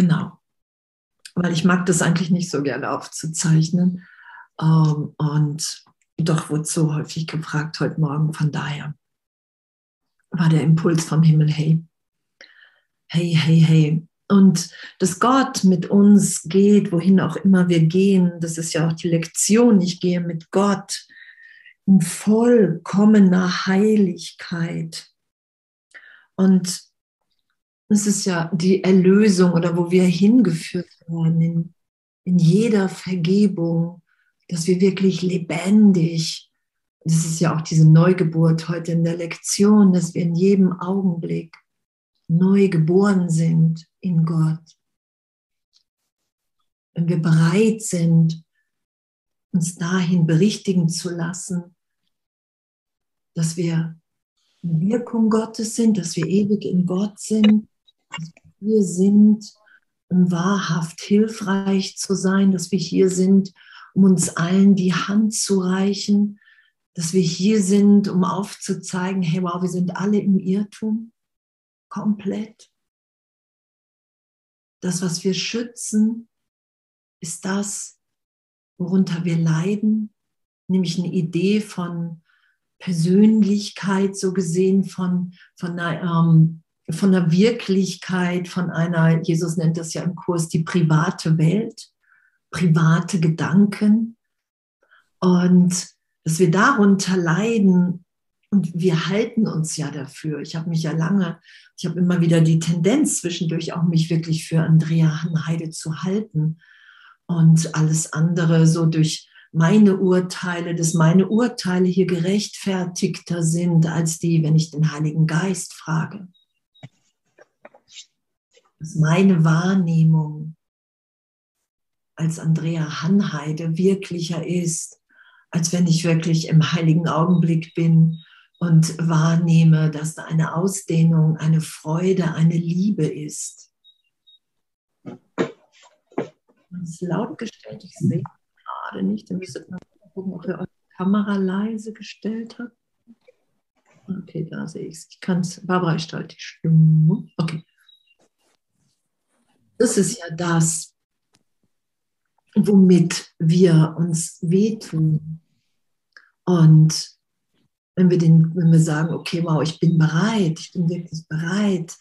Genau. Weil ich mag das eigentlich nicht so gerne aufzuzeichnen. Ähm, und doch wurde so häufig gefragt heute Morgen. Von daher war der Impuls vom Himmel, hey, hey, hey, hey. Und dass Gott mit uns geht, wohin auch immer wir gehen, das ist ja auch die Lektion, ich gehe mit Gott in vollkommener Heiligkeit. Und es ist ja die Erlösung oder wo wir hingeführt werden in, in jeder Vergebung, dass wir wirklich lebendig, das ist ja auch diese Neugeburt heute in der Lektion, dass wir in jedem Augenblick neu geboren sind in Gott. Wenn wir bereit sind, uns dahin berichtigen zu lassen, dass wir Wirkung Gottes sind, dass wir ewig in Gott sind, dass wir hier sind, um wahrhaft hilfreich zu sein, dass wir hier sind, um uns allen die Hand zu reichen, dass wir hier sind, um aufzuzeigen, hey, wow, wir sind alle im Irrtum, komplett. Das, was wir schützen, ist das, worunter wir leiden, nämlich eine Idee von Persönlichkeit, so gesehen, von, von, einer, ähm, von einer Wirklichkeit, von einer, Jesus nennt das ja im Kurs, die private Welt, private Gedanken. Und dass wir darunter leiden und wir halten uns ja dafür. Ich habe mich ja lange, ich habe immer wieder die Tendenz zwischendurch auch mich wirklich für Andrea Hanheide zu halten und alles andere so durch meine Urteile, dass meine Urteile hier gerechtfertigter sind als die, wenn ich den Heiligen Geist frage. Dass meine Wahrnehmung als Andrea Hanheide wirklicher ist, als wenn ich wirklich im heiligen Augenblick bin und wahrnehme, dass da eine Ausdehnung, eine Freude, eine Liebe ist. Das ist laut gestellt, ich sehe gerade nicht. Dann müsstet mal gucken, ob ihr eure Kamera leise gestellt habt. Okay, da sehe ich es. Ich kann es. Barbara, ich stelle die Stimme. Okay. Das ist ja das, womit wir uns wehtun. Und wenn wir, den, wenn wir sagen, okay, wow, ich bin bereit, ich bin wirklich bereit,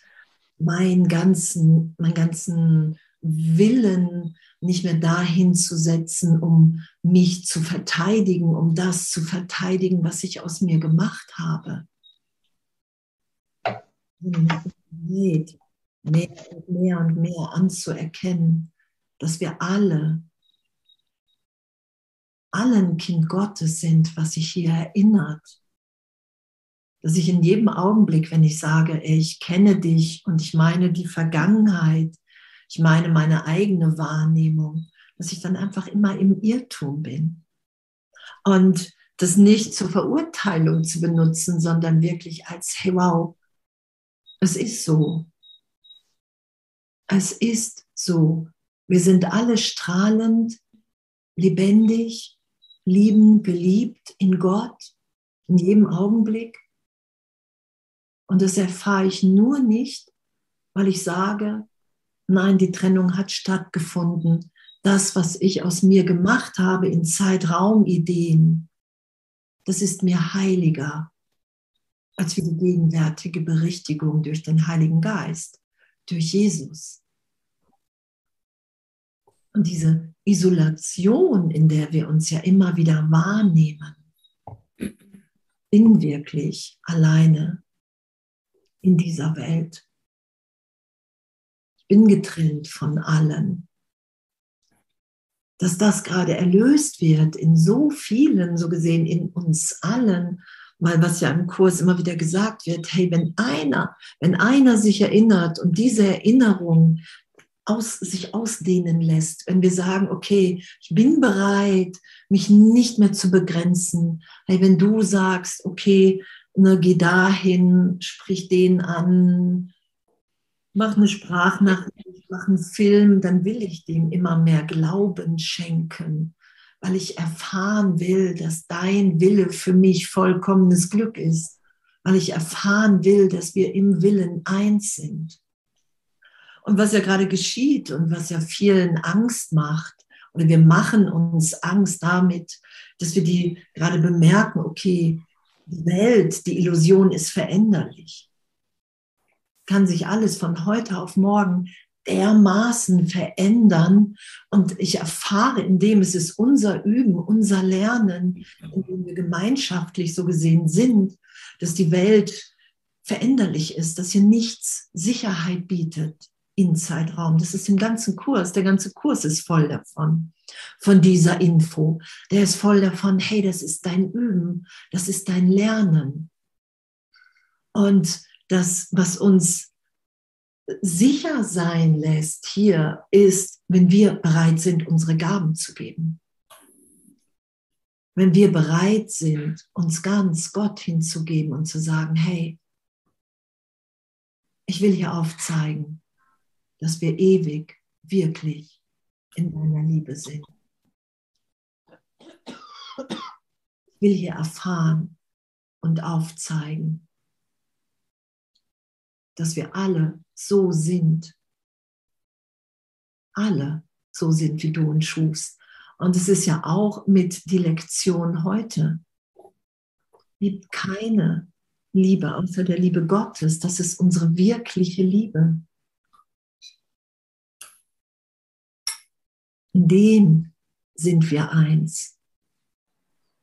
meinen ganzen, meinen ganzen Willen nicht mehr dahin zu setzen, um mich zu verteidigen, um das zu verteidigen, was ich aus mir gemacht habe. Mehr und mehr und mehr anzuerkennen, dass wir alle, allen Kind Gottes sind, was sich hier erinnert. Dass ich in jedem Augenblick, wenn ich sage, ich kenne dich und ich meine die Vergangenheit, ich meine meine eigene Wahrnehmung, dass ich dann einfach immer im Irrtum bin. Und das nicht zur Verurteilung zu benutzen, sondern wirklich als, hey wow, es ist so. Es ist so. Wir sind alle strahlend, lebendig, lieben, geliebt in Gott, in jedem Augenblick. Und das erfahre ich nur nicht, weil ich sage, Nein, die Trennung hat stattgefunden. Das, was ich aus mir gemacht habe in Zeitraumideen, das ist mir heiliger als für die gegenwärtige Berichtigung durch den Heiligen Geist, durch Jesus. Und diese Isolation, in der wir uns ja immer wieder wahrnehmen, bin wirklich alleine in dieser Welt bin getrennt von allen. Dass das gerade erlöst wird in so vielen, so gesehen in uns allen, weil was ja im Kurs immer wieder gesagt wird, hey, wenn einer, wenn einer sich erinnert und diese Erinnerung aus, sich ausdehnen lässt, wenn wir sagen, okay, ich bin bereit, mich nicht mehr zu begrenzen, hey, wenn du sagst, okay, ne, geh dahin, sprich den an, mach eine Sprachnachricht, mach einen Film, dann will ich dem immer mehr Glauben schenken, weil ich erfahren will, dass dein Wille für mich vollkommenes Glück ist, weil ich erfahren will, dass wir im Willen eins sind. Und was ja gerade geschieht und was ja vielen Angst macht, oder wir machen uns Angst damit, dass wir die gerade bemerken, okay, die Welt, die Illusion ist veränderlich. Kann sich alles von heute auf morgen dermaßen verändern und ich erfahre, indem es ist unser Üben, unser Lernen, indem wir gemeinschaftlich so gesehen sind, dass die Welt veränderlich ist, dass hier nichts Sicherheit bietet in Zeitraum. Das ist im ganzen Kurs. Der ganze Kurs ist voll davon, von dieser Info. Der ist voll davon, hey, das ist dein Üben, das ist dein Lernen. Und das, was uns sicher sein lässt hier, ist, wenn wir bereit sind, unsere Gaben zu geben. Wenn wir bereit sind, uns ganz Gott hinzugeben und zu sagen, hey, ich will hier aufzeigen, dass wir ewig, wirklich in deiner Liebe sind. Ich will hier erfahren und aufzeigen, dass wir alle so sind. Alle so sind, wie du uns schufst. Und es ist ja auch mit die Lektion heute. Gibt keine Liebe außer der Liebe Gottes. Das ist unsere wirkliche Liebe. In dem sind wir eins.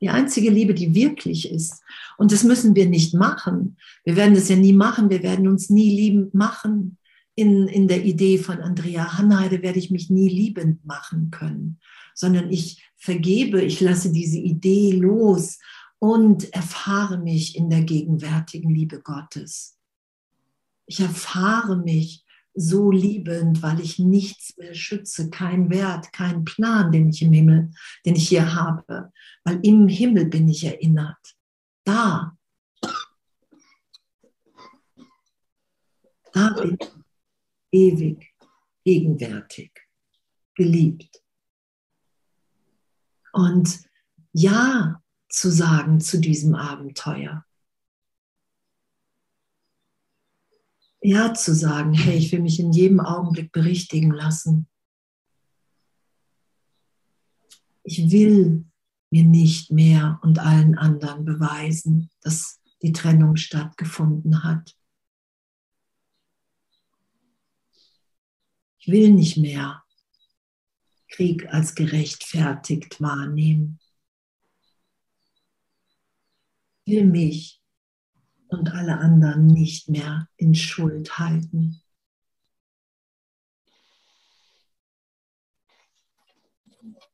Die einzige Liebe, die wirklich ist. Und das müssen wir nicht machen. Wir werden das ja nie machen. Wir werden uns nie liebend machen. In, in der Idee von Andrea Hanheide werde ich mich nie liebend machen können, sondern ich vergebe, ich lasse diese Idee los und erfahre mich in der gegenwärtigen Liebe Gottes. Ich erfahre mich so liebend, weil ich nichts mehr schütze, kein Wert, kein Plan, den ich im Himmel, den ich hier habe, weil im Himmel bin ich erinnert. Da, da bin ich ewig, gegenwärtig, geliebt. Und ja zu sagen zu diesem Abenteuer. Ja zu sagen, hey, ich will mich in jedem Augenblick berichtigen lassen. Ich will mir nicht mehr und allen anderen beweisen, dass die Trennung stattgefunden hat. Ich will nicht mehr Krieg als gerechtfertigt wahrnehmen. Ich will mich und alle anderen nicht mehr in Schuld halten.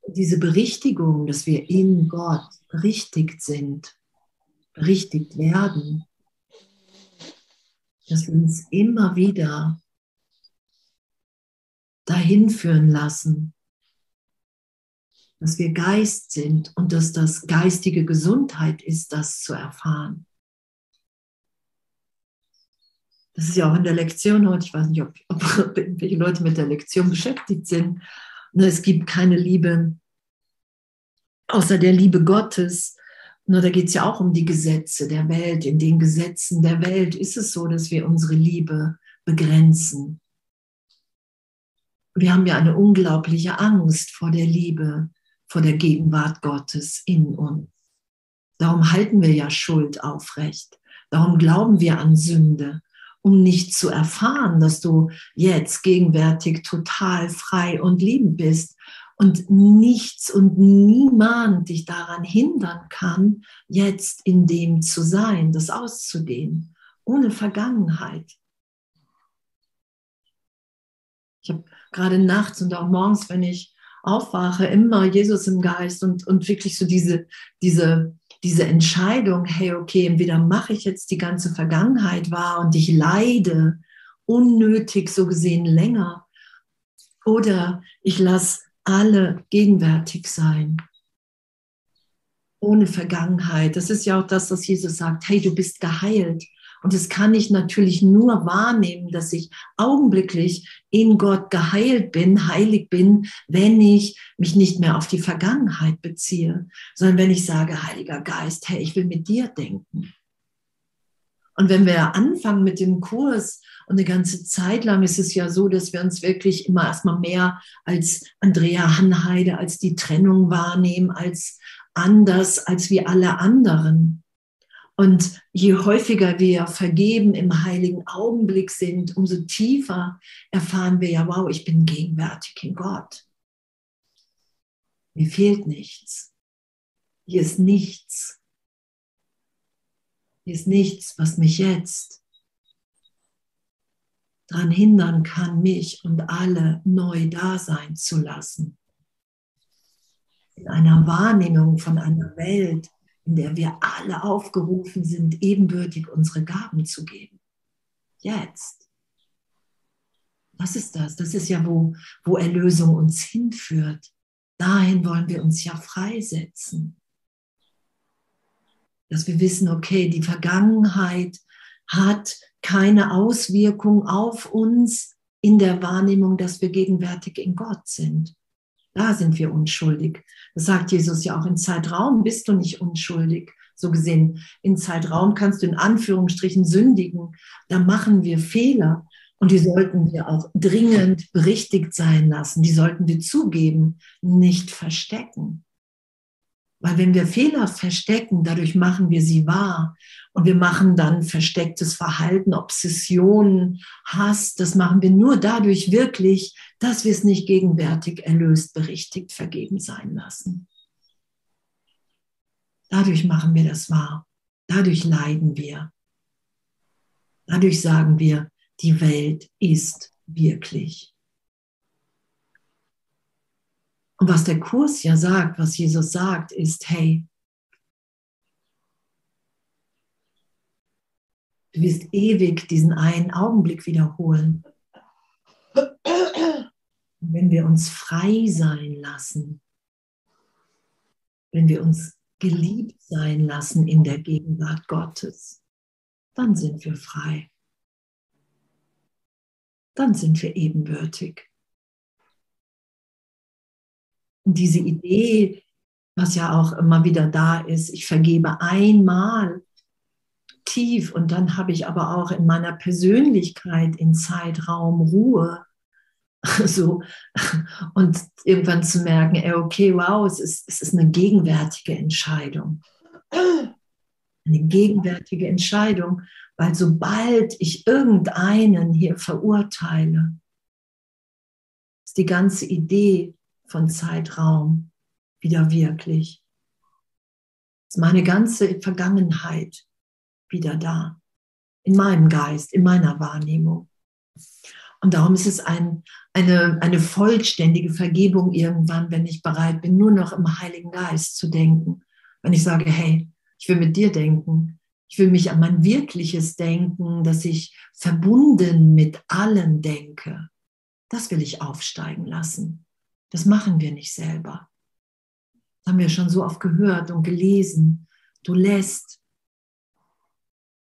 Diese Berichtigung, dass wir in Gott berichtigt sind, berichtigt werden, dass wir uns immer wieder dahin führen lassen, dass wir Geist sind und dass das geistige Gesundheit ist, das zu erfahren. Das ist ja auch in der Lektion heute, ich weiß nicht, ob, ob welche Leute mit der Lektion beschäftigt sind. Ne, es gibt keine Liebe außer der Liebe Gottes. Nur da geht es ja auch um die Gesetze der Welt. In den Gesetzen der Welt ist es so, dass wir unsere Liebe begrenzen. Wir haben ja eine unglaubliche Angst vor der Liebe, vor der Gegenwart Gottes in uns. Darum halten wir ja Schuld aufrecht. Darum glauben wir an Sünde um nicht zu erfahren, dass du jetzt gegenwärtig total frei und liebend bist und nichts und niemand dich daran hindern kann, jetzt in dem zu sein, das auszudehnen, ohne Vergangenheit. Ich habe gerade nachts und auch morgens, wenn ich aufwache, immer Jesus im Geist und, und wirklich so diese, diese diese Entscheidung, hey, okay, entweder mache ich jetzt die ganze Vergangenheit wahr und ich leide unnötig so gesehen länger oder ich lasse alle gegenwärtig sein. Ohne Vergangenheit. Das ist ja auch das, was Jesus sagt. Hey, du bist geheilt. Und das kann ich natürlich nur wahrnehmen, dass ich augenblicklich in Gott geheilt bin, heilig bin, wenn ich mich nicht mehr auf die Vergangenheit beziehe, sondern wenn ich sage, Heiliger Geist, hey, ich will mit dir denken. Und wenn wir anfangen mit dem Kurs und eine ganze Zeit lang ist es ja so, dass wir uns wirklich immer erstmal mehr als Andrea Hanheide, als die Trennung wahrnehmen, als anders, als wie alle anderen. Und je häufiger wir vergeben im heiligen Augenblick sind, umso tiefer erfahren wir ja, wow, ich bin gegenwärtig in Gott. Mir fehlt nichts. Hier ist nichts. Hier ist nichts, was mich jetzt daran hindern kann, mich und alle neu da sein zu lassen. In einer Wahrnehmung von einer Welt, in der wir alle aufgerufen sind, ebenbürtig unsere Gaben zu geben. Jetzt. Was ist das? Das ist ja, wo, wo Erlösung uns hinführt. Dahin wollen wir uns ja freisetzen. Dass wir wissen, okay, die Vergangenheit hat keine Auswirkung auf uns in der Wahrnehmung, dass wir gegenwärtig in Gott sind. Da sind wir unschuldig. Das sagt Jesus ja auch, in Zeitraum bist du nicht unschuldig. So gesehen, in Zeitraum kannst du in Anführungsstrichen sündigen. Da machen wir Fehler und die sollten wir auch dringend berichtigt sein lassen. Die sollten wir zugeben, nicht verstecken. Weil wenn wir Fehler verstecken, dadurch machen wir sie wahr. Und wir machen dann verstecktes Verhalten, Obsessionen, Hass. Das machen wir nur dadurch wirklich, dass wir es nicht gegenwärtig erlöst, berichtigt, vergeben sein lassen. Dadurch machen wir das wahr. Dadurch leiden wir. Dadurch sagen wir, die Welt ist wirklich. Und was der Kurs ja sagt, was Jesus sagt, ist, hey, du wirst ewig diesen einen Augenblick wiederholen. Wenn wir uns frei sein lassen, wenn wir uns geliebt sein lassen in der Gegenwart Gottes, dann sind wir frei. Dann sind wir ebenbürtig. Und diese Idee, was ja auch immer wieder da ist, ich vergebe einmal tief und dann habe ich aber auch in meiner Persönlichkeit in Zeitraum Ruhe. So, und irgendwann zu merken, ey, okay, wow, es ist, es ist eine gegenwärtige Entscheidung. Eine gegenwärtige Entscheidung, weil sobald ich irgendeinen hier verurteile, ist die ganze Idee von Zeitraum wieder wirklich. Ist meine ganze Vergangenheit wieder da. In meinem Geist, in meiner Wahrnehmung. Und darum ist es ein, eine, eine vollständige Vergebung irgendwann, wenn ich bereit bin, nur noch im Heiligen Geist zu denken. Wenn ich sage, hey, ich will mit dir denken. Ich will mich an mein wirkliches Denken, dass ich verbunden mit allen denke. Das will ich aufsteigen lassen. Das machen wir nicht selber. Das haben wir schon so oft gehört und gelesen. Du lässt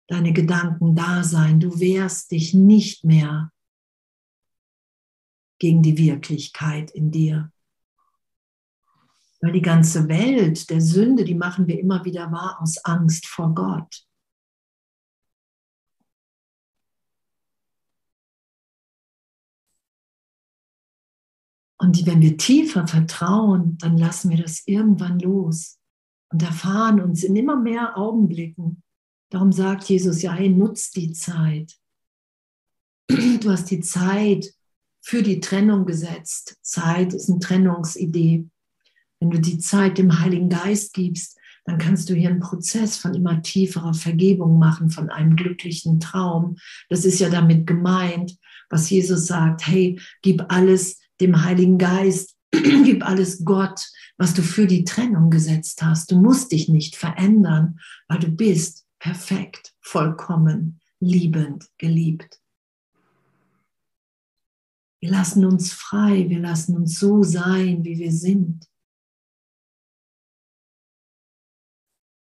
deine Gedanken da sein. Du wehrst dich nicht mehr gegen die Wirklichkeit in dir. Weil die ganze Welt der Sünde, die machen wir immer wieder wahr aus Angst vor Gott. Und wenn wir tiefer vertrauen, dann lassen wir das irgendwann los und erfahren uns in immer mehr Augenblicken. Darum sagt Jesus, ja, hey, nutzt die Zeit. Du hast die Zeit für die Trennung gesetzt. Zeit ist eine Trennungsidee. Wenn du die Zeit dem Heiligen Geist gibst, dann kannst du hier einen Prozess von immer tieferer Vergebung machen, von einem glücklichen Traum. Das ist ja damit gemeint, was Jesus sagt, hey, gib alles dem Heiligen Geist, gib alles Gott, was du für die Trennung gesetzt hast. Du musst dich nicht verändern, weil du bist perfekt, vollkommen, liebend, geliebt. Wir lassen uns frei, wir lassen uns so sein, wie wir sind.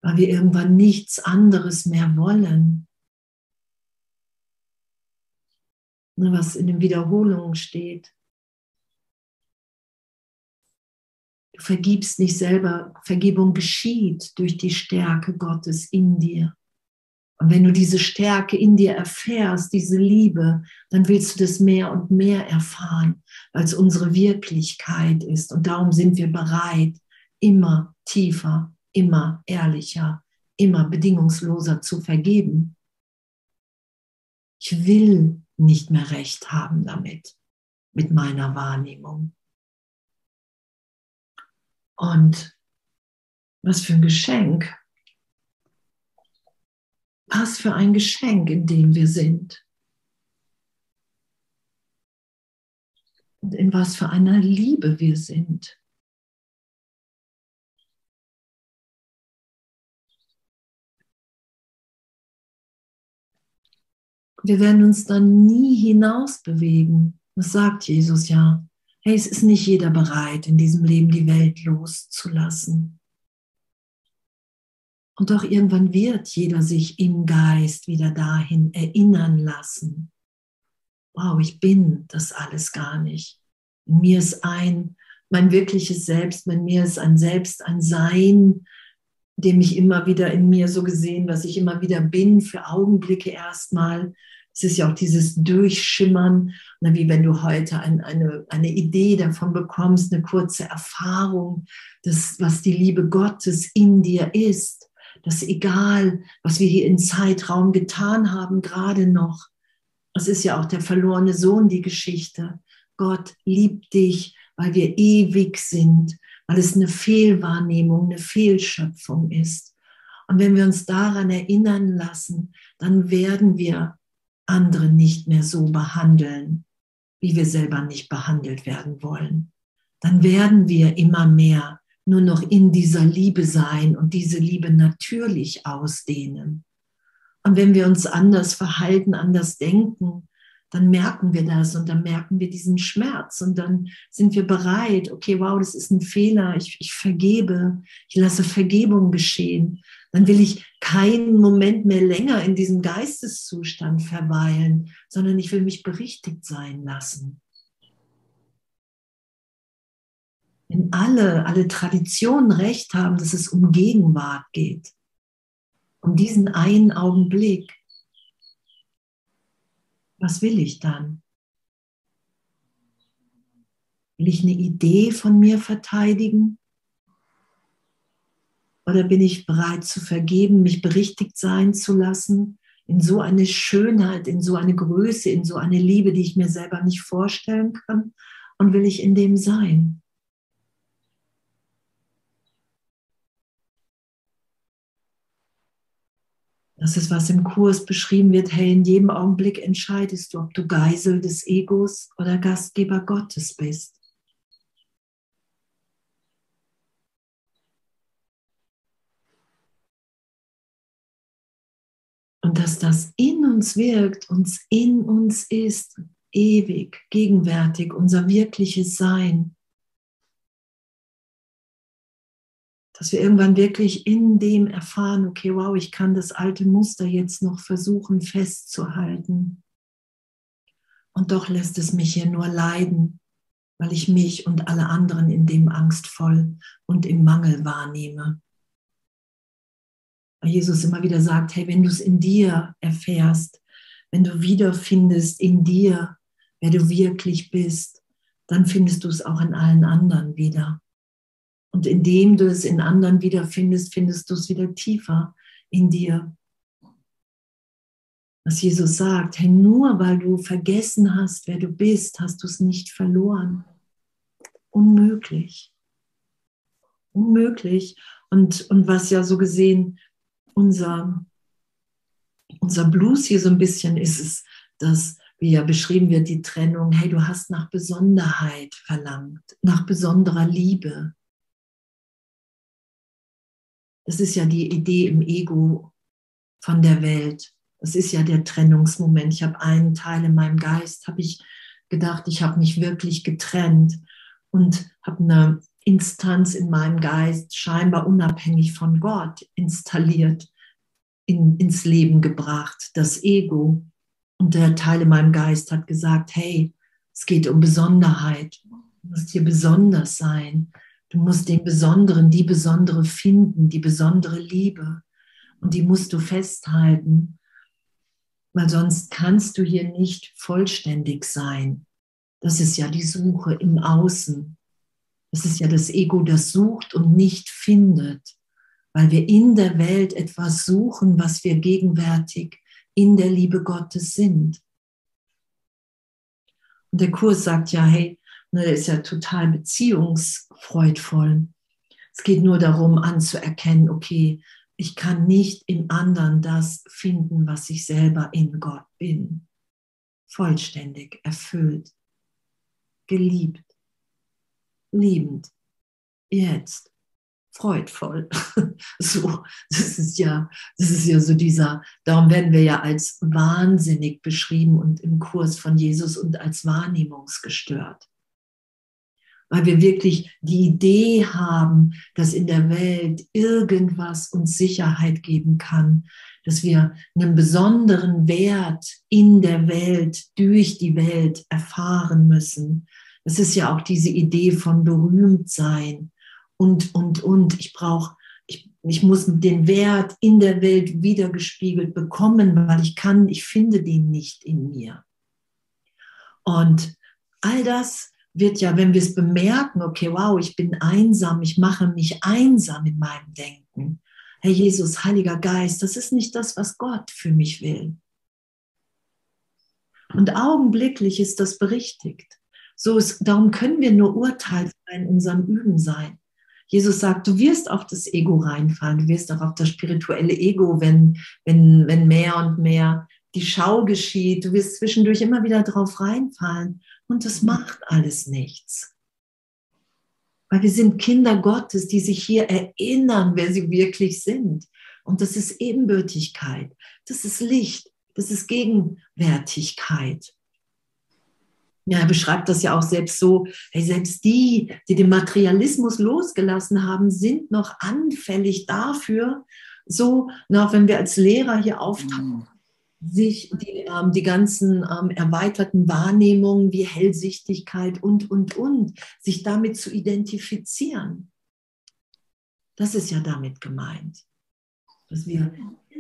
Weil wir irgendwann nichts anderes mehr wollen. Was in den Wiederholungen steht. Du vergibst nicht selber. Vergebung geschieht durch die Stärke Gottes in dir. Und wenn du diese Stärke in dir erfährst, diese Liebe, dann willst du das mehr und mehr erfahren, weil es unsere Wirklichkeit ist. Und darum sind wir bereit, immer tiefer, immer ehrlicher, immer bedingungsloser zu vergeben. Ich will nicht mehr recht haben damit, mit meiner Wahrnehmung. Und was für ein Geschenk. Was für ein Geschenk, in dem wir sind. Und in was für einer Liebe wir sind. Wir werden uns dann nie hinaus bewegen. Das sagt Jesus ja. Hey, es ist nicht jeder bereit, in diesem Leben die Welt loszulassen. Und doch irgendwann wird jeder sich im Geist wieder dahin erinnern lassen. Wow, ich bin das alles gar nicht. In mir ist ein, mein wirkliches Selbst, in mir ist ein Selbst, ein Sein, dem ich immer wieder in mir so gesehen, was ich immer wieder bin, für Augenblicke erstmal. Es ist ja auch dieses Durchschimmern, wie wenn du heute ein, eine, eine Idee davon bekommst, eine kurze Erfahrung, das, was die Liebe Gottes in dir ist dass egal, was wir hier im Zeitraum getan haben, gerade noch, es ist ja auch der verlorene Sohn die Geschichte. Gott liebt dich, weil wir ewig sind, weil es eine Fehlwahrnehmung, eine Fehlschöpfung ist. Und wenn wir uns daran erinnern lassen, dann werden wir andere nicht mehr so behandeln, wie wir selber nicht behandelt werden wollen. Dann werden wir immer mehr nur noch in dieser Liebe sein und diese Liebe natürlich ausdehnen. Und wenn wir uns anders verhalten, anders denken, dann merken wir das und dann merken wir diesen Schmerz und dann sind wir bereit, okay, wow, das ist ein Fehler, ich, ich vergebe, ich lasse Vergebung geschehen. Dann will ich keinen Moment mehr länger in diesem Geisteszustand verweilen, sondern ich will mich berichtigt sein lassen. wenn alle, alle Traditionen recht haben, dass es um Gegenwart geht, um diesen einen Augenblick, was will ich dann? Will ich eine Idee von mir verteidigen? Oder bin ich bereit zu vergeben, mich berichtigt sein zu lassen, in so eine Schönheit, in so eine Größe, in so eine Liebe, die ich mir selber nicht vorstellen kann? Und will ich in dem sein? Das ist, was im Kurs beschrieben wird. Hey, in jedem Augenblick entscheidest du, ob du Geisel des Egos oder Gastgeber Gottes bist. Dass das in uns wirkt, uns in uns ist, ewig, gegenwärtig, unser wirkliches Sein. dass wir irgendwann wirklich in dem erfahren, okay, wow, ich kann das alte Muster jetzt noch versuchen festzuhalten. Und doch lässt es mich hier nur leiden, weil ich mich und alle anderen in dem angstvoll und im Mangel wahrnehme. Jesus immer wieder sagt, hey, wenn du es in dir erfährst, wenn du wiederfindest in dir, wer du wirklich bist, dann findest du es auch in allen anderen wieder. Und indem du es in anderen wiederfindest, findest du es wieder tiefer in dir. Was Jesus sagt, hey, nur weil du vergessen hast, wer du bist, hast du es nicht verloren. Unmöglich. Unmöglich. Und, und was ja so gesehen unser, unser Blues hier so ein bisschen ist, ist, dass wie ja beschrieben wird, die Trennung, hey, du hast nach Besonderheit verlangt, nach besonderer Liebe. Das ist ja die Idee im Ego von der Welt. Das ist ja der Trennungsmoment. Ich habe einen Teil in meinem Geist, habe ich gedacht, ich habe mich wirklich getrennt und habe eine Instanz in meinem Geist scheinbar unabhängig von Gott installiert, in, ins Leben gebracht, das Ego. Und der Teil in meinem Geist hat gesagt, hey, es geht um Besonderheit. Du musst hier besonders sein. Du musst den Besonderen, die Besondere finden, die besondere Liebe. Und die musst du festhalten, weil sonst kannst du hier nicht vollständig sein. Das ist ja die Suche im Außen. Das ist ja das Ego, das sucht und nicht findet, weil wir in der Welt etwas suchen, was wir gegenwärtig in der Liebe Gottes sind. Und der Kurs sagt ja, hey, ne, ist ja total beziehungsfreudvoll. Es geht nur darum anzuerkennen, okay, ich kann nicht im anderen das finden, was ich selber in Gott bin. Vollständig, erfüllt, geliebt, liebend, jetzt, freudvoll. So, das ist ja, das ist ja so dieser, darum werden wir ja als wahnsinnig beschrieben und im Kurs von Jesus und als wahrnehmungsgestört weil wir wirklich die Idee haben, dass in der Welt irgendwas uns Sicherheit geben kann, dass wir einen besonderen Wert in der Welt, durch die Welt erfahren müssen. Das ist ja auch diese Idee von berühmt sein und, und, und. Ich brauche, ich, ich muss den Wert in der Welt wiedergespiegelt bekommen, weil ich kann, ich finde den nicht in mir. Und all das wird ja, wenn wir es bemerken, okay, wow, ich bin einsam, ich mache mich einsam in meinem Denken. Herr Jesus, Heiliger Geist, das ist nicht das, was Gott für mich will. Und augenblicklich ist das berichtigt. So ist, darum können wir nur urteilsfrei in unserem Üben sein. Jesus sagt, du wirst auf das Ego reinfallen, du wirst auch auf das spirituelle Ego, wenn, wenn, wenn mehr und mehr die Schau geschieht. Du wirst zwischendurch immer wieder drauf reinfallen. Und das macht alles nichts. Weil wir sind Kinder Gottes, die sich hier erinnern, wer sie wirklich sind. Und das ist Ebenbürtigkeit, das ist Licht, das ist Gegenwärtigkeit. Ja, er beschreibt das ja auch selbst so, hey, selbst die, die den Materialismus losgelassen haben, sind noch anfällig dafür, so, na, wenn wir als Lehrer hier auftauchen, mhm sich die, ähm, die ganzen ähm, erweiterten Wahrnehmungen wie Hellsichtigkeit und, und, und, sich damit zu identifizieren. Das ist ja damit gemeint, dass wir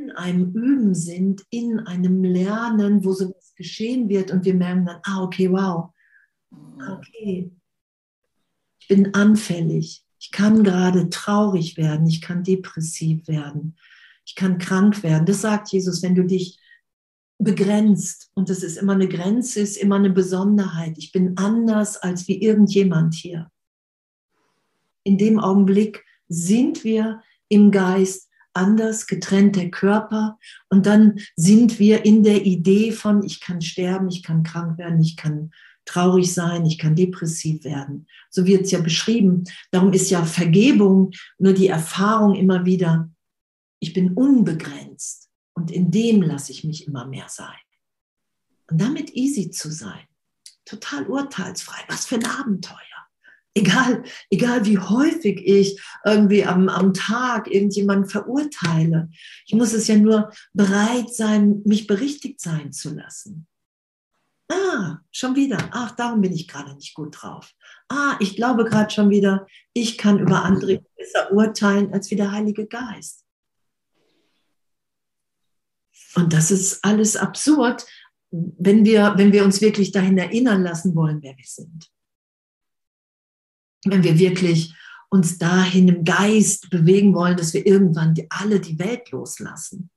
in einem Üben sind, in einem Lernen, wo sowas geschehen wird und wir merken dann, ah, okay, wow, okay, ich bin anfällig, ich kann gerade traurig werden, ich kann depressiv werden, ich kann krank werden. Das sagt Jesus, wenn du dich begrenzt. Und es ist immer eine Grenze, ist immer eine Besonderheit. Ich bin anders als wie irgendjemand hier. In dem Augenblick sind wir im Geist anders getrennt der Körper und dann sind wir in der Idee von, ich kann sterben, ich kann krank werden, ich kann traurig sein, ich kann depressiv werden. So wird es ja beschrieben. Darum ist ja Vergebung nur die Erfahrung immer wieder, ich bin unbegrenzt. Und in dem lasse ich mich immer mehr sein. Und damit easy zu sein, total urteilsfrei, was für ein Abenteuer. Egal, egal wie häufig ich irgendwie am, am Tag irgendjemanden verurteile. Ich muss es ja nur bereit sein, mich berichtigt sein zu lassen. Ah, schon wieder. Ach, darum bin ich gerade nicht gut drauf. Ah, ich glaube gerade schon wieder, ich kann über andere besser urteilen als wie der Heilige Geist. Und das ist alles absurd, wenn wir, wenn wir uns wirklich dahin erinnern lassen wollen, wer wir sind. Wenn wir wirklich uns dahin im Geist bewegen wollen, dass wir irgendwann die, alle die Welt loslassen.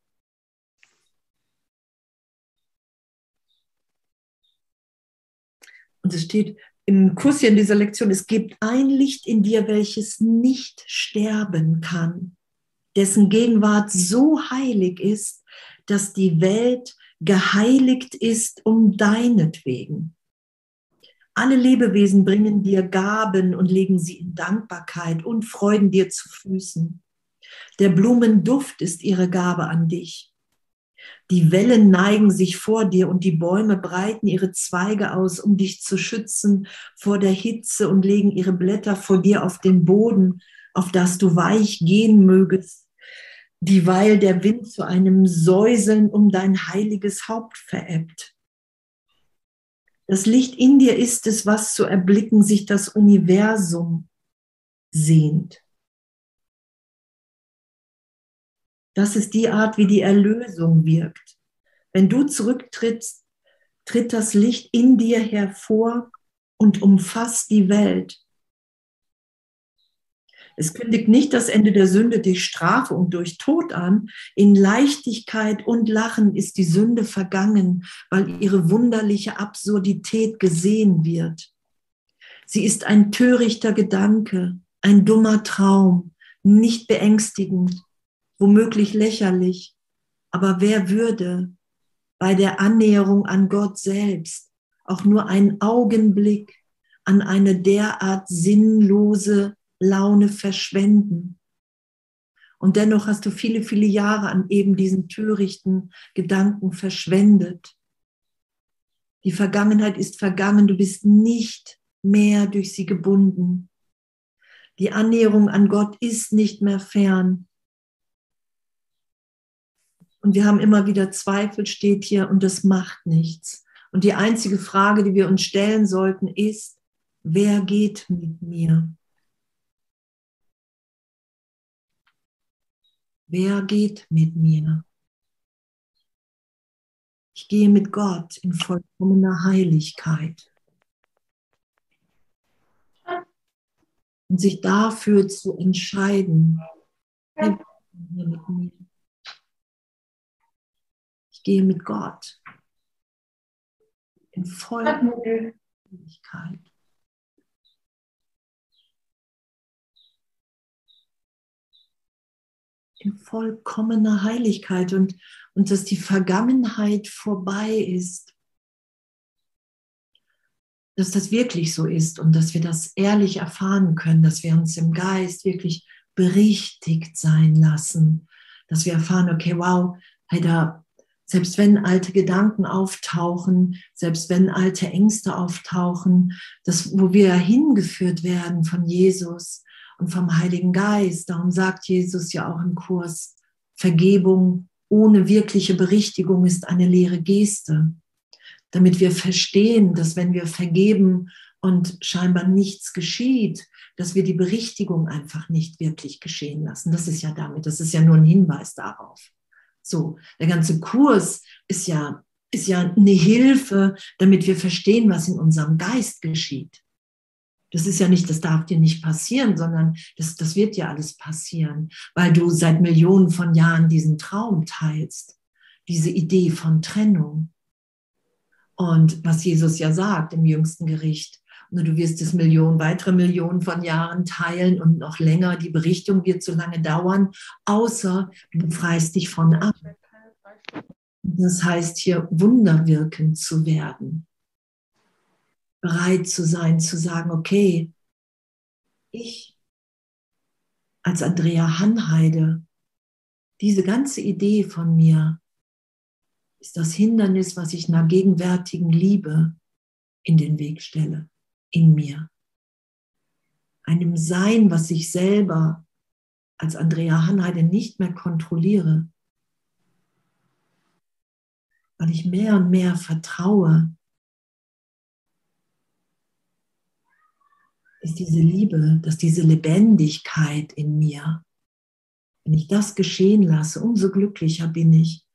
Und es steht im Kurs hier in dieser Lektion, es gibt ein Licht in dir, welches nicht sterben kann, dessen Gegenwart so heilig ist, dass die Welt geheiligt ist um deinetwegen. Alle Lebewesen bringen dir Gaben und legen sie in Dankbarkeit und Freuden dir zu Füßen. Der Blumenduft ist ihre Gabe an dich. Die Wellen neigen sich vor dir und die Bäume breiten ihre Zweige aus, um dich zu schützen vor der Hitze und legen ihre Blätter vor dir auf den Boden, auf das du weich gehen mögest dieweil der Wind zu einem Säuseln um dein heiliges Haupt verebbt. Das Licht in dir ist es, was zu erblicken sich das Universum sehnt. Das ist die Art, wie die Erlösung wirkt. Wenn du zurücktrittst, tritt das Licht in dir hervor und umfasst die Welt. Es kündigt nicht das Ende der Sünde durch Strafe und durch Tod an. In Leichtigkeit und Lachen ist die Sünde vergangen, weil ihre wunderliche Absurdität gesehen wird. Sie ist ein törichter Gedanke, ein dummer Traum, nicht beängstigend, womöglich lächerlich. Aber wer würde bei der Annäherung an Gott selbst auch nur einen Augenblick an eine derart sinnlose Laune verschwenden. Und dennoch hast du viele, viele Jahre an eben diesen törichten Gedanken verschwendet. Die Vergangenheit ist vergangen, du bist nicht mehr durch sie gebunden. Die Annäherung an Gott ist nicht mehr fern. Und wir haben immer wieder Zweifel, steht hier, und das macht nichts. Und die einzige Frage, die wir uns stellen sollten, ist, wer geht mit mir? Wer geht mit mir? Ich gehe mit Gott in vollkommener Heiligkeit. Und sich dafür zu entscheiden, ich gehe mit Gott in vollkommener Heiligkeit. In vollkommener Heiligkeit und, und dass die Vergangenheit vorbei ist. Dass das wirklich so ist und dass wir das ehrlich erfahren können, dass wir uns im Geist wirklich berichtigt sein lassen, dass wir erfahren, okay, wow, hey, da, selbst wenn alte Gedanken auftauchen, selbst wenn alte Ängste auftauchen, das, wo wir hingeführt werden von Jesus, und vom Heiligen Geist. Darum sagt Jesus ja auch im Kurs, Vergebung ohne wirkliche Berichtigung ist eine leere Geste. Damit wir verstehen, dass wenn wir vergeben und scheinbar nichts geschieht, dass wir die Berichtigung einfach nicht wirklich geschehen lassen. Das ist ja damit, das ist ja nur ein Hinweis darauf. So, der ganze Kurs ist ja, ist ja eine Hilfe, damit wir verstehen, was in unserem Geist geschieht. Das ist ja nicht, das darf dir nicht passieren, sondern das, das wird ja alles passieren, weil du seit Millionen von Jahren diesen Traum teilst, diese Idee von Trennung. Und was Jesus ja sagt im jüngsten Gericht, du wirst es Millionen, weitere Millionen von Jahren teilen und noch länger. Die Berichtung wird so lange dauern, außer du befreist dich von ab. Das heißt hier, wunderwirkend zu werden bereit zu sein, zu sagen, okay, ich als Andrea Hanheide, diese ganze Idee von mir ist das Hindernis, was ich einer gegenwärtigen Liebe in den Weg stelle, in mir. Einem Sein, was ich selber als Andrea Hanheide nicht mehr kontrolliere, weil ich mehr und mehr vertraue, ist diese Liebe, dass diese Lebendigkeit in mir, wenn ich das geschehen lasse, umso glücklicher bin ich.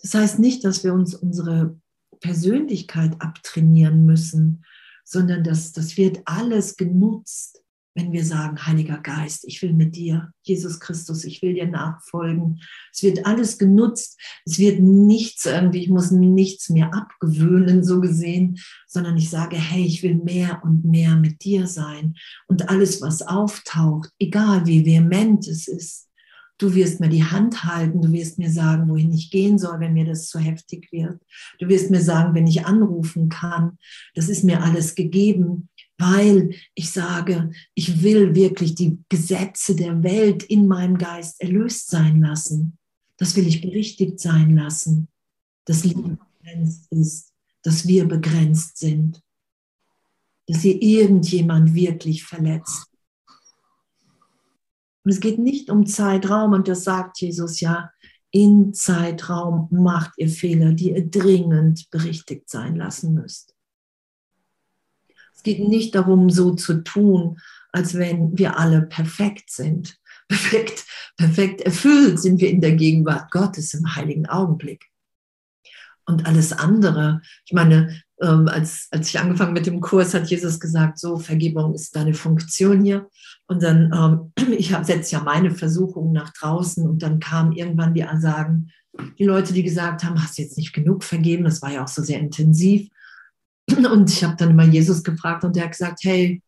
Das heißt nicht, dass wir uns unsere Persönlichkeit abtrainieren müssen, sondern dass das wird alles genutzt, wenn wir sagen, Heiliger Geist, ich will mit dir, Jesus Christus, ich will dir nachfolgen. Es wird alles genutzt. Es wird nichts irgendwie, ich muss nichts mehr abgewöhnen, so gesehen, sondern ich sage, hey, ich will mehr und mehr mit dir sein. Und alles, was auftaucht, egal wie vehement es ist, Du wirst mir die Hand halten, du wirst mir sagen, wohin ich gehen soll, wenn mir das zu heftig wird. Du wirst mir sagen, wenn ich anrufen kann. Das ist mir alles gegeben weil ich sage, ich will wirklich die Gesetze der Welt in meinem Geist erlöst sein lassen. Das will ich berichtigt sein lassen, dass Liebe begrenzt ist, dass wir begrenzt sind, dass hier irgendjemand wirklich verletzt. Und es geht nicht um Zeitraum, und das sagt Jesus ja, in Zeitraum macht ihr Fehler, die ihr dringend berichtigt sein lassen müsst. Es geht nicht darum, so zu tun, als wenn wir alle perfekt sind. perfekt, perfekt erfüllt sind wir in der Gegenwart Gottes im heiligen Augenblick. Und alles andere, ich meine, ähm, als, als ich angefangen mit dem Kurs, hat Jesus gesagt, so, Vergebung ist deine Funktion hier. Und dann, ähm, ich setze ja meine Versuchungen nach draußen und dann kam irgendwann die Ansagen, die Leute, die gesagt haben, hast du jetzt nicht genug vergeben, das war ja auch so sehr intensiv. Und ich habe dann immer Jesus gefragt und der hat gesagt, hey,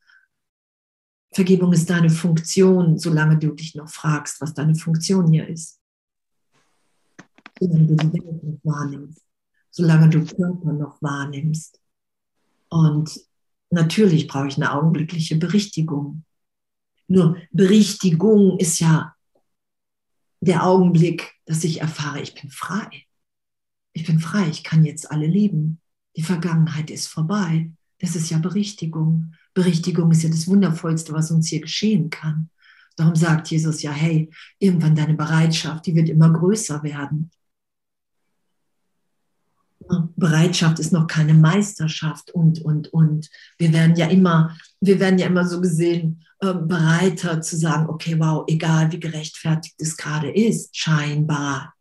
Vergebung ist deine Funktion, solange du dich noch fragst, was deine Funktion hier ist. Solange du die Welt noch wahrnimmst, solange du Körper noch wahrnimmst. Und natürlich brauche ich eine augenblickliche Berichtigung. Nur Berichtigung ist ja der Augenblick, dass ich erfahre, ich bin frei. Ich bin frei, ich kann jetzt alle lieben. Die Vergangenheit ist vorbei. Das ist ja Berichtigung. Berichtigung ist ja das Wundervollste, was uns hier geschehen kann. Darum sagt Jesus ja, hey, irgendwann deine Bereitschaft, die wird immer größer werden. Bereitschaft ist noch keine Meisterschaft und, und, und. Wir werden ja immer, wir werden ja immer so gesehen, äh, bereiter zu sagen, okay, wow, egal wie gerechtfertigt es gerade ist, scheinbar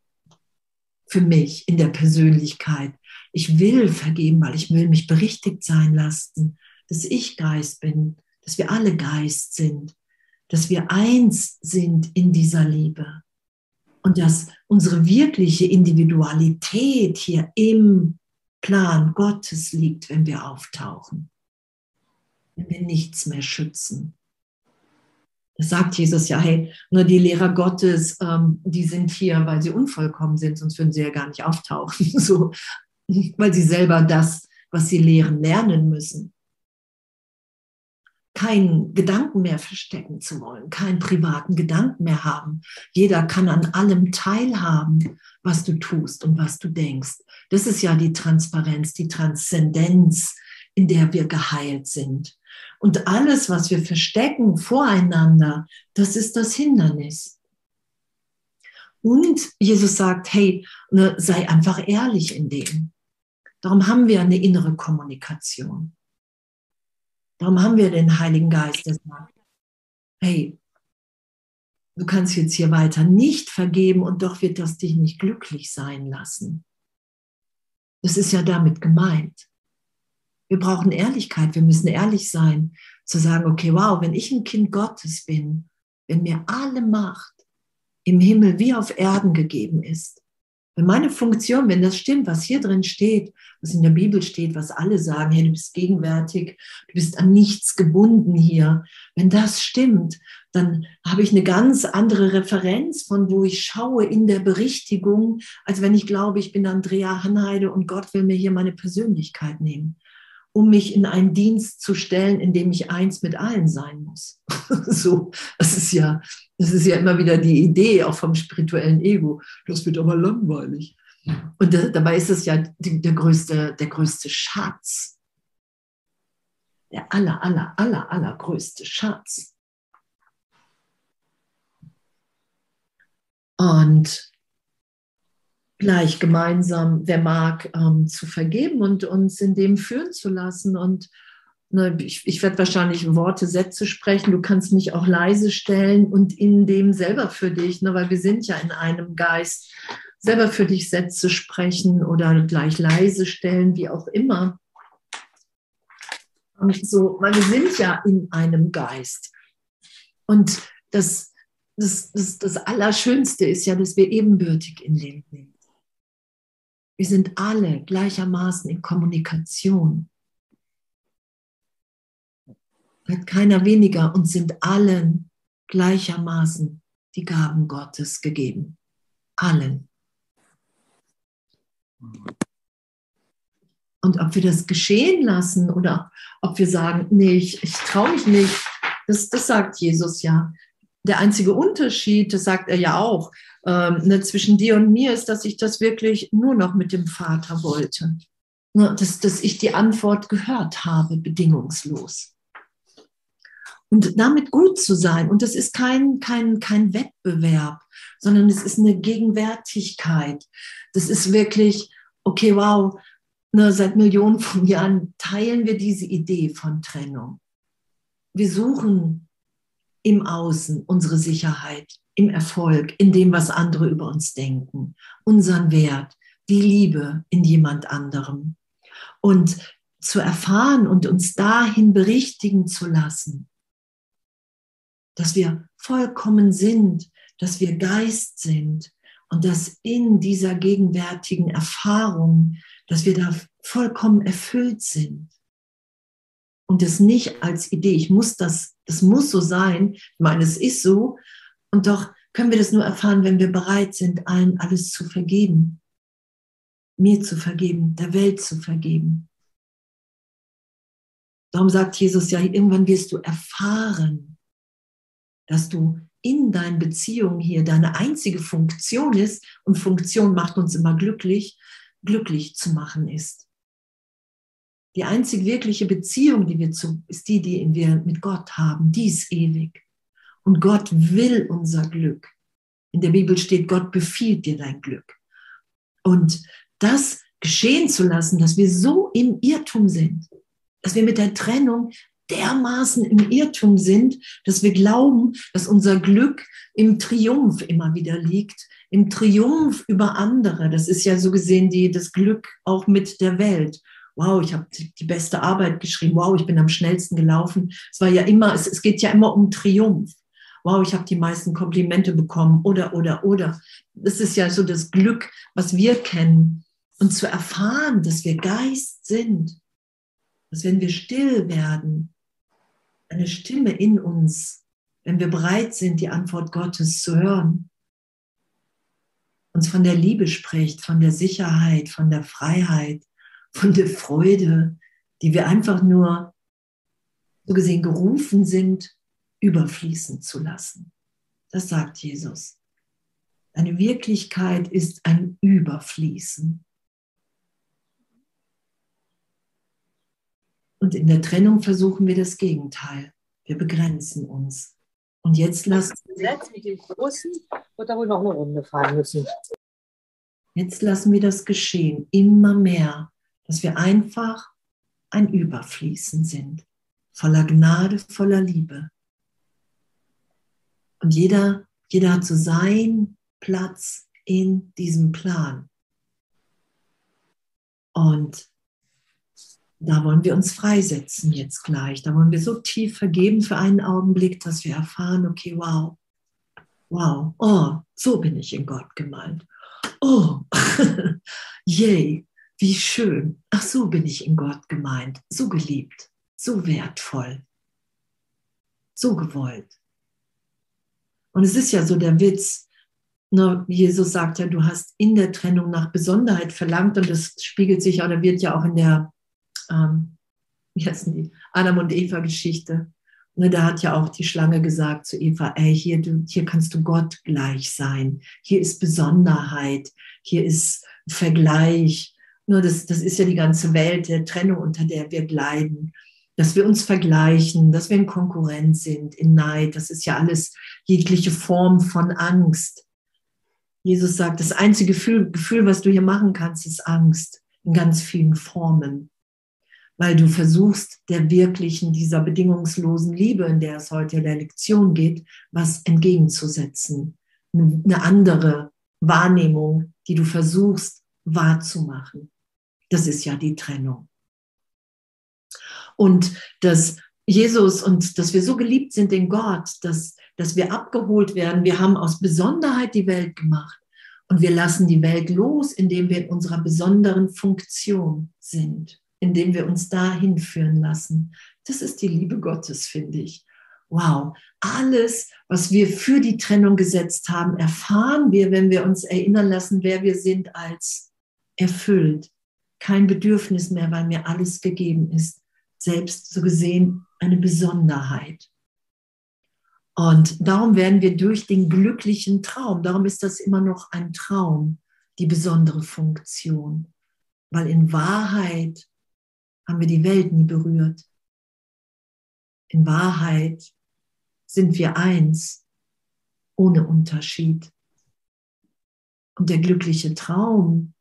für mich in der Persönlichkeit. Ich will vergeben, weil ich will mich berichtigt sein lassen, dass ich Geist bin, dass wir alle Geist sind, dass wir eins sind in dieser Liebe. Und dass unsere wirkliche Individualität hier im Plan Gottes liegt, wenn wir auftauchen, wenn wir nichts mehr schützen. Das sagt Jesus ja, hey, nur die Lehrer Gottes, ähm, die sind hier, weil sie unvollkommen sind, sonst würden sie ja gar nicht auftauchen, so, weil sie selber das, was sie lehren, lernen müssen keinen Gedanken mehr verstecken zu wollen, keinen privaten Gedanken mehr haben. Jeder kann an allem teilhaben, was du tust und was du denkst. Das ist ja die Transparenz, die Transzendenz, in der wir geheilt sind. Und alles, was wir verstecken voreinander, das ist das Hindernis. Und Jesus sagt, hey, ne, sei einfach ehrlich in dem. Darum haben wir eine innere Kommunikation. Darum haben wir den Heiligen Geist, der sagt, hey, du kannst jetzt hier weiter nicht vergeben und doch wird das dich nicht glücklich sein lassen. Das ist ja damit gemeint. Wir brauchen Ehrlichkeit, wir müssen ehrlich sein, zu sagen, okay, wow, wenn ich ein Kind Gottes bin, wenn mir alle Macht im Himmel wie auf Erden gegeben ist, wenn meine Funktion, wenn das stimmt, was hier drin steht, was in der Bibel steht, was alle sagen, hey, du bist gegenwärtig, du bist an nichts gebunden hier. Wenn das stimmt, dann habe ich eine ganz andere Referenz, von wo ich schaue in der Berichtigung, als wenn ich glaube, ich bin Andrea Hanheide und Gott will mir hier meine Persönlichkeit nehmen, um mich in einen Dienst zu stellen, in dem ich eins mit allen sein muss. so, das ist ja, das ist ja immer wieder die Idee auch vom spirituellen Ego. Das wird aber langweilig. Und dabei ist es ja die, der, größte, der größte Schatz. Der aller, aller, aller, allergrößte Schatz. Und gleich gemeinsam, wer mag, ähm, zu vergeben und uns in dem führen zu lassen und Ne, ich, ich werde wahrscheinlich Worte, Sätze sprechen. Du kannst mich auch leise stellen und in dem selber für dich, ne, weil wir sind ja in einem Geist, selber für dich Sätze sprechen oder gleich leise stellen, wie auch immer. Und so, weil wir sind ja in einem Geist. Und das, das, das, das Allerschönste ist ja, dass wir ebenbürtig in dem sind. Wir sind alle gleichermaßen in Kommunikation hat keiner weniger und sind allen gleichermaßen die Gaben Gottes gegeben. Allen. Und ob wir das geschehen lassen oder ob wir sagen, nee, ich, ich traue mich nicht, das, das sagt Jesus ja. Der einzige Unterschied, das sagt er ja auch, ähm, ne, zwischen dir und mir ist, dass ich das wirklich nur noch mit dem Vater wollte. Ne, dass, dass ich die Antwort gehört habe, bedingungslos und damit gut zu sein. Und das ist kein, kein, kein Wettbewerb, sondern es ist eine Gegenwärtigkeit. Das ist wirklich, okay, wow, ne, seit Millionen von Jahren teilen wir diese Idee von Trennung. Wir suchen im Außen unsere Sicherheit, im Erfolg, in dem, was andere über uns denken, unseren Wert, die Liebe in jemand anderem. Und zu erfahren und uns dahin berichtigen zu lassen, dass wir vollkommen sind, dass wir Geist sind und dass in dieser gegenwärtigen Erfahrung, dass wir da vollkommen erfüllt sind. Und es nicht als Idee, ich muss das, das muss so sein, ich meine, es ist so, und doch können wir das nur erfahren, wenn wir bereit sind, allen alles zu vergeben. Mir zu vergeben, der Welt zu vergeben. Darum sagt Jesus ja, irgendwann wirst du erfahren, dass du in deinen Beziehungen hier deine einzige Funktion ist, und Funktion macht uns immer glücklich, glücklich zu machen ist. Die einzig wirkliche Beziehung, die wir zu, ist die, die wir mit Gott haben. Die ist ewig. Und Gott will unser Glück. In der Bibel steht, Gott befiehlt dir dein Glück. Und das geschehen zu lassen, dass wir so im Irrtum sind, dass wir mit der Trennung dermaßen im Irrtum sind, dass wir glauben, dass unser Glück im Triumph immer wieder liegt, im Triumph über andere. Das ist ja so gesehen die, das Glück auch mit der Welt. Wow, ich habe die beste Arbeit geschrieben. Wow, ich bin am schnellsten gelaufen. Es war ja immer, es, es geht ja immer um Triumph wow, ich habe die meisten Komplimente bekommen oder, oder, oder. Das ist ja so das Glück, was wir kennen. Und zu erfahren, dass wir Geist sind, dass wenn wir still werden, eine Stimme in uns, wenn wir bereit sind, die Antwort Gottes zu hören, uns von der Liebe spricht, von der Sicherheit, von der Freiheit, von der Freude, die wir einfach nur so gesehen gerufen sind überfließen zu lassen. Das sagt Jesus. Eine Wirklichkeit ist ein Überfließen. Und in der Trennung versuchen wir das Gegenteil. Wir begrenzen uns. Und jetzt lassen wir mit dem Großen wird da wohl noch eine Runde fahren müssen. Jetzt lassen wir das geschehen, immer mehr, dass wir einfach ein Überfließen sind, voller Gnade, voller Liebe. Und jeder, jeder hat so seinen Platz in diesem Plan. Und da wollen wir uns freisetzen jetzt gleich. Da wollen wir so tief vergeben für einen Augenblick, dass wir erfahren, okay, wow, wow, oh, so bin ich in Gott gemeint. Oh, yay, wie schön. Ach, so bin ich in Gott gemeint. So geliebt, so wertvoll, so gewollt. Und es ist ja so der Witz, ne, Jesus sagt ja, du hast in der Trennung nach Besonderheit verlangt und das spiegelt sich oder wird ja auch in der, ähm, wie heißen die, Adam und Eva Geschichte. Ne, da hat ja auch die Schlange gesagt zu Eva, ey, hier, du, hier kannst du Gott gleich sein. Hier ist Besonderheit, hier ist Vergleich. Nur das, das ist ja die ganze Welt der Trennung, unter der wir leiden dass wir uns vergleichen, dass wir in Konkurrenz sind, in Neid. Das ist ja alles jegliche Form von Angst. Jesus sagt, das einzige Gefühl, Gefühl, was du hier machen kannst, ist Angst in ganz vielen Formen, weil du versuchst, der wirklichen, dieser bedingungslosen Liebe, in der es heute in der Lektion geht, was entgegenzusetzen. Eine andere Wahrnehmung, die du versuchst wahrzumachen. Das ist ja die Trennung und dass Jesus und dass wir so geliebt sind in Gott, dass, dass wir abgeholt werden. Wir haben aus Besonderheit die Welt gemacht und wir lassen die Welt los, indem wir in unserer besonderen Funktion sind, indem wir uns dahin führen lassen. Das ist die Liebe Gottes, finde ich. Wow, alles, was wir für die Trennung gesetzt haben, erfahren wir, wenn wir uns erinnern lassen, wer wir sind, als erfüllt. Kein Bedürfnis mehr, weil mir alles gegeben ist selbst so gesehen eine Besonderheit. Und darum werden wir durch den glücklichen Traum, darum ist das immer noch ein Traum, die besondere Funktion. Weil in Wahrheit haben wir die Welt nie berührt. In Wahrheit sind wir eins, ohne Unterschied. Und der glückliche Traum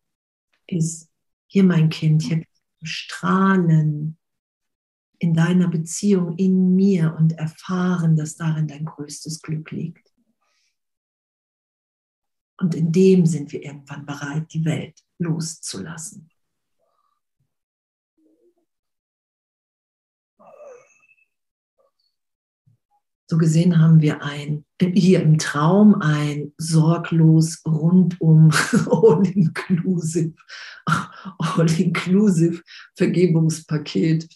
ist, hier mein Kind, hier strahlen, in deiner Beziehung, in mir und erfahren, dass darin dein größtes Glück liegt. Und in dem sind wir irgendwann bereit, die Welt loszulassen. So gesehen haben wir ein, hier im Traum ein sorglos, rundum, all-inclusive, all-inclusive Vergebungspaket.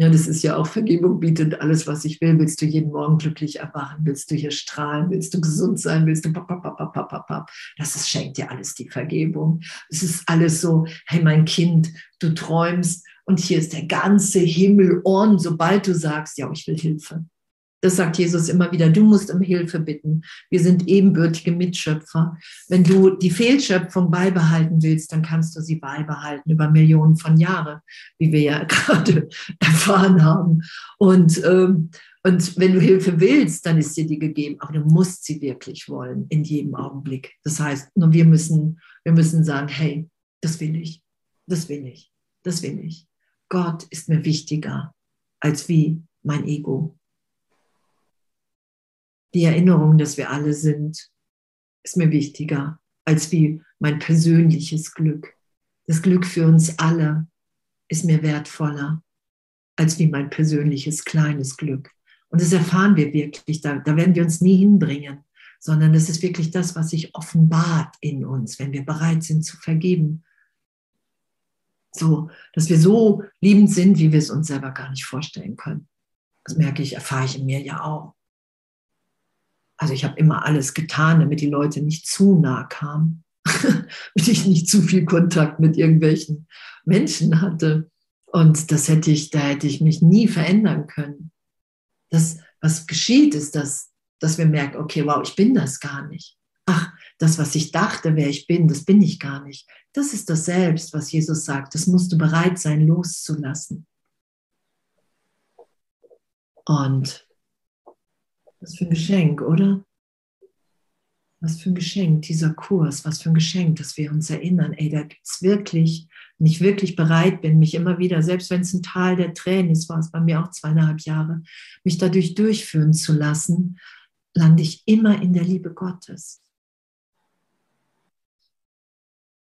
Ja, das ist ja auch Vergebung bietet alles, was ich will. Willst du jeden Morgen glücklich erwachen? Willst du hier strahlen? Willst du gesund sein? Willst du papapapapapapap? Das ist, schenkt dir alles die Vergebung. Es ist alles so, hey mein Kind, du träumst und hier ist der ganze Himmel on, sobald du sagst, ja, ich will Hilfe. Das sagt Jesus immer wieder, du musst um Hilfe bitten. Wir sind ebenbürtige Mitschöpfer. Wenn du die Fehlschöpfung beibehalten willst, dann kannst du sie beibehalten über Millionen von Jahren, wie wir ja gerade erfahren haben. Und, ähm, und wenn du Hilfe willst, dann ist dir die gegeben. Aber du musst sie wirklich wollen, in jedem Augenblick. Das heißt, nur wir müssen, wir müssen sagen, hey, das will ich, das will ich, das will ich. Gott ist mir wichtiger als wie mein Ego die Erinnerung, dass wir alle sind, ist mir wichtiger als wie mein persönliches Glück. Das Glück für uns alle ist mir wertvoller als wie mein persönliches kleines Glück. Und das erfahren wir wirklich, da, da werden wir uns nie hinbringen, sondern das ist wirklich das, was sich offenbart in uns, wenn wir bereit sind zu vergeben. So, dass wir so liebend sind, wie wir es uns selber gar nicht vorstellen können. Das merke ich, erfahre ich in mir ja auch. Also ich habe immer alles getan, damit die Leute nicht zu nah kamen, damit ich nicht zu viel Kontakt mit irgendwelchen Menschen hatte. Und das hätte ich, da hätte ich mich nie verändern können. Das, was geschieht, ist, dass, dass wir merken, okay, wow, ich bin das gar nicht. Ach, das, was ich dachte, wer ich bin, das bin ich gar nicht. Das ist das Selbst, was Jesus sagt. Das musst du bereit sein, loszulassen. Und was für ein Geschenk, oder? Was für ein Geschenk, dieser Kurs, was für ein Geschenk, dass wir uns erinnern, ey, da gibt es wirklich, wenn ich wirklich bereit bin, mich immer wieder, selbst wenn es ein Tal der Tränen ist, war es bei mir auch zweieinhalb Jahre, mich dadurch durchführen zu lassen, lande ich immer in der Liebe Gottes.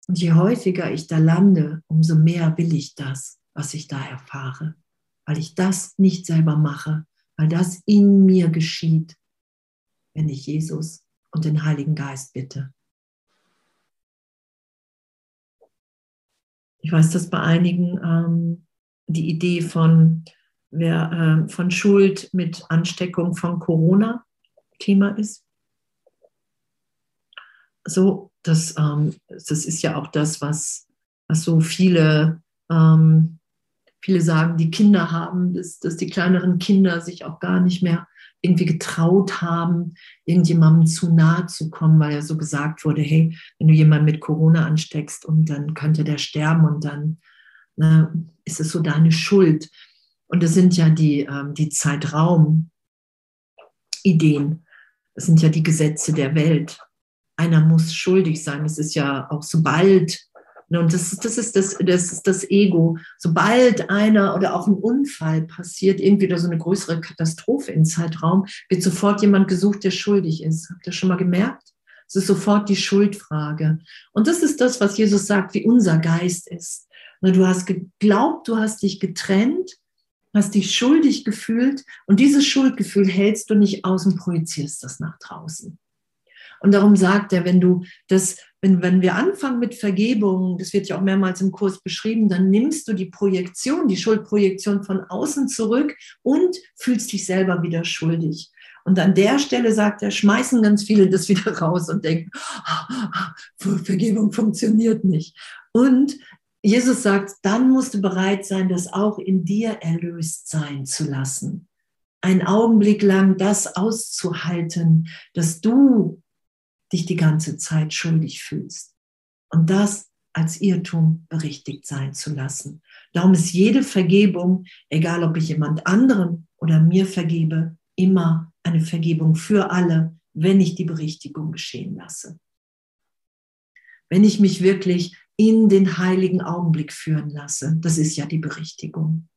Und je häufiger ich da lande, umso mehr will ich das, was ich da erfahre, weil ich das nicht selber mache, weil das in mir geschieht, wenn ich Jesus und den Heiligen Geist bitte. Ich weiß, dass bei einigen ähm, die Idee von, wer, äh, von Schuld mit Ansteckung von Corona Thema ist. So, das, ähm, das ist ja auch das, was, was so viele ähm, Viele sagen, die Kinder haben, dass, dass die kleineren Kinder sich auch gar nicht mehr irgendwie getraut haben, irgendjemandem zu nahe zu kommen, weil ja so gesagt wurde, hey, wenn du jemanden mit Corona ansteckst und dann könnte der sterben und dann ne, ist es so deine Schuld. Und das sind ja die, ähm, die Zeitraum-Ideen. Das sind ja die Gesetze der Welt. Einer muss schuldig sein. Es ist ja auch sobald und das, das, ist das, das ist das Ego. Sobald einer oder auch ein Unfall passiert, irgendwie oder so eine größere Katastrophe im Zeitraum, wird sofort jemand gesucht, der schuldig ist. Habt ihr schon mal gemerkt? Es ist sofort die Schuldfrage. Und das ist das, was Jesus sagt, wie unser Geist ist. Ne, du hast geglaubt, du hast dich getrennt, hast dich schuldig gefühlt und dieses Schuldgefühl hältst du nicht aus und projizierst das nach draußen. Und darum sagt er, wenn du das, wenn, wenn wir anfangen mit Vergebung, das wird ja auch mehrmals im Kurs beschrieben, dann nimmst du die Projektion, die Schuldprojektion von außen zurück und fühlst dich selber wieder schuldig. Und an der Stelle sagt er, schmeißen ganz viele das wieder raus und denken, oh, Vergebung funktioniert nicht. Und Jesus sagt, dann musst du bereit sein, das auch in dir erlöst sein zu lassen. Ein Augenblick lang das auszuhalten, dass du dich die ganze Zeit schuldig fühlst. Und das als Irrtum berichtigt sein zu lassen. Darum ist jede Vergebung, egal ob ich jemand anderen oder mir vergebe, immer eine Vergebung für alle, wenn ich die Berichtigung geschehen lasse. Wenn ich mich wirklich in den heiligen Augenblick führen lasse, das ist ja die Berichtigung.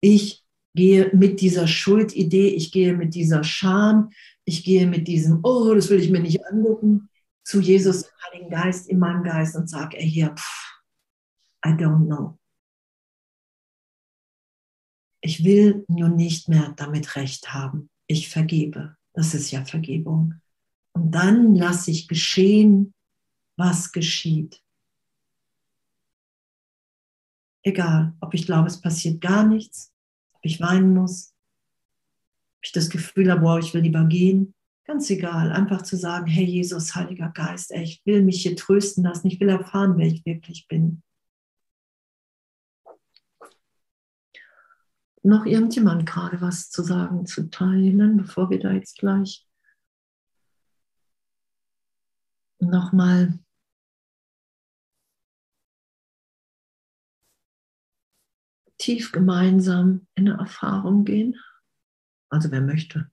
Ich gehe mit dieser Schuldidee, ich gehe mit dieser Scham, ich gehe mit diesem, oh, das will ich mir nicht angucken, zu Jesus, Heiligen Geist, in meinem Geist und sage, er hier, pff, I don't know. Ich will nur nicht mehr damit recht haben. Ich vergebe. Das ist ja Vergebung. Und dann lasse ich geschehen, was geschieht. Egal, ob ich glaube, es passiert gar nichts, ob ich weinen muss, ich das Gefühl habe, wow, ich will lieber gehen. Ganz egal, einfach zu sagen, hey Jesus, Heiliger Geist, ey, ich will mich hier trösten lassen, ich will erfahren, wer ich wirklich bin. Noch irgendjemand gerade was zu sagen, zu teilen, bevor wir da jetzt gleich nochmal tief gemeinsam in eine Erfahrung gehen. Also wer möchte.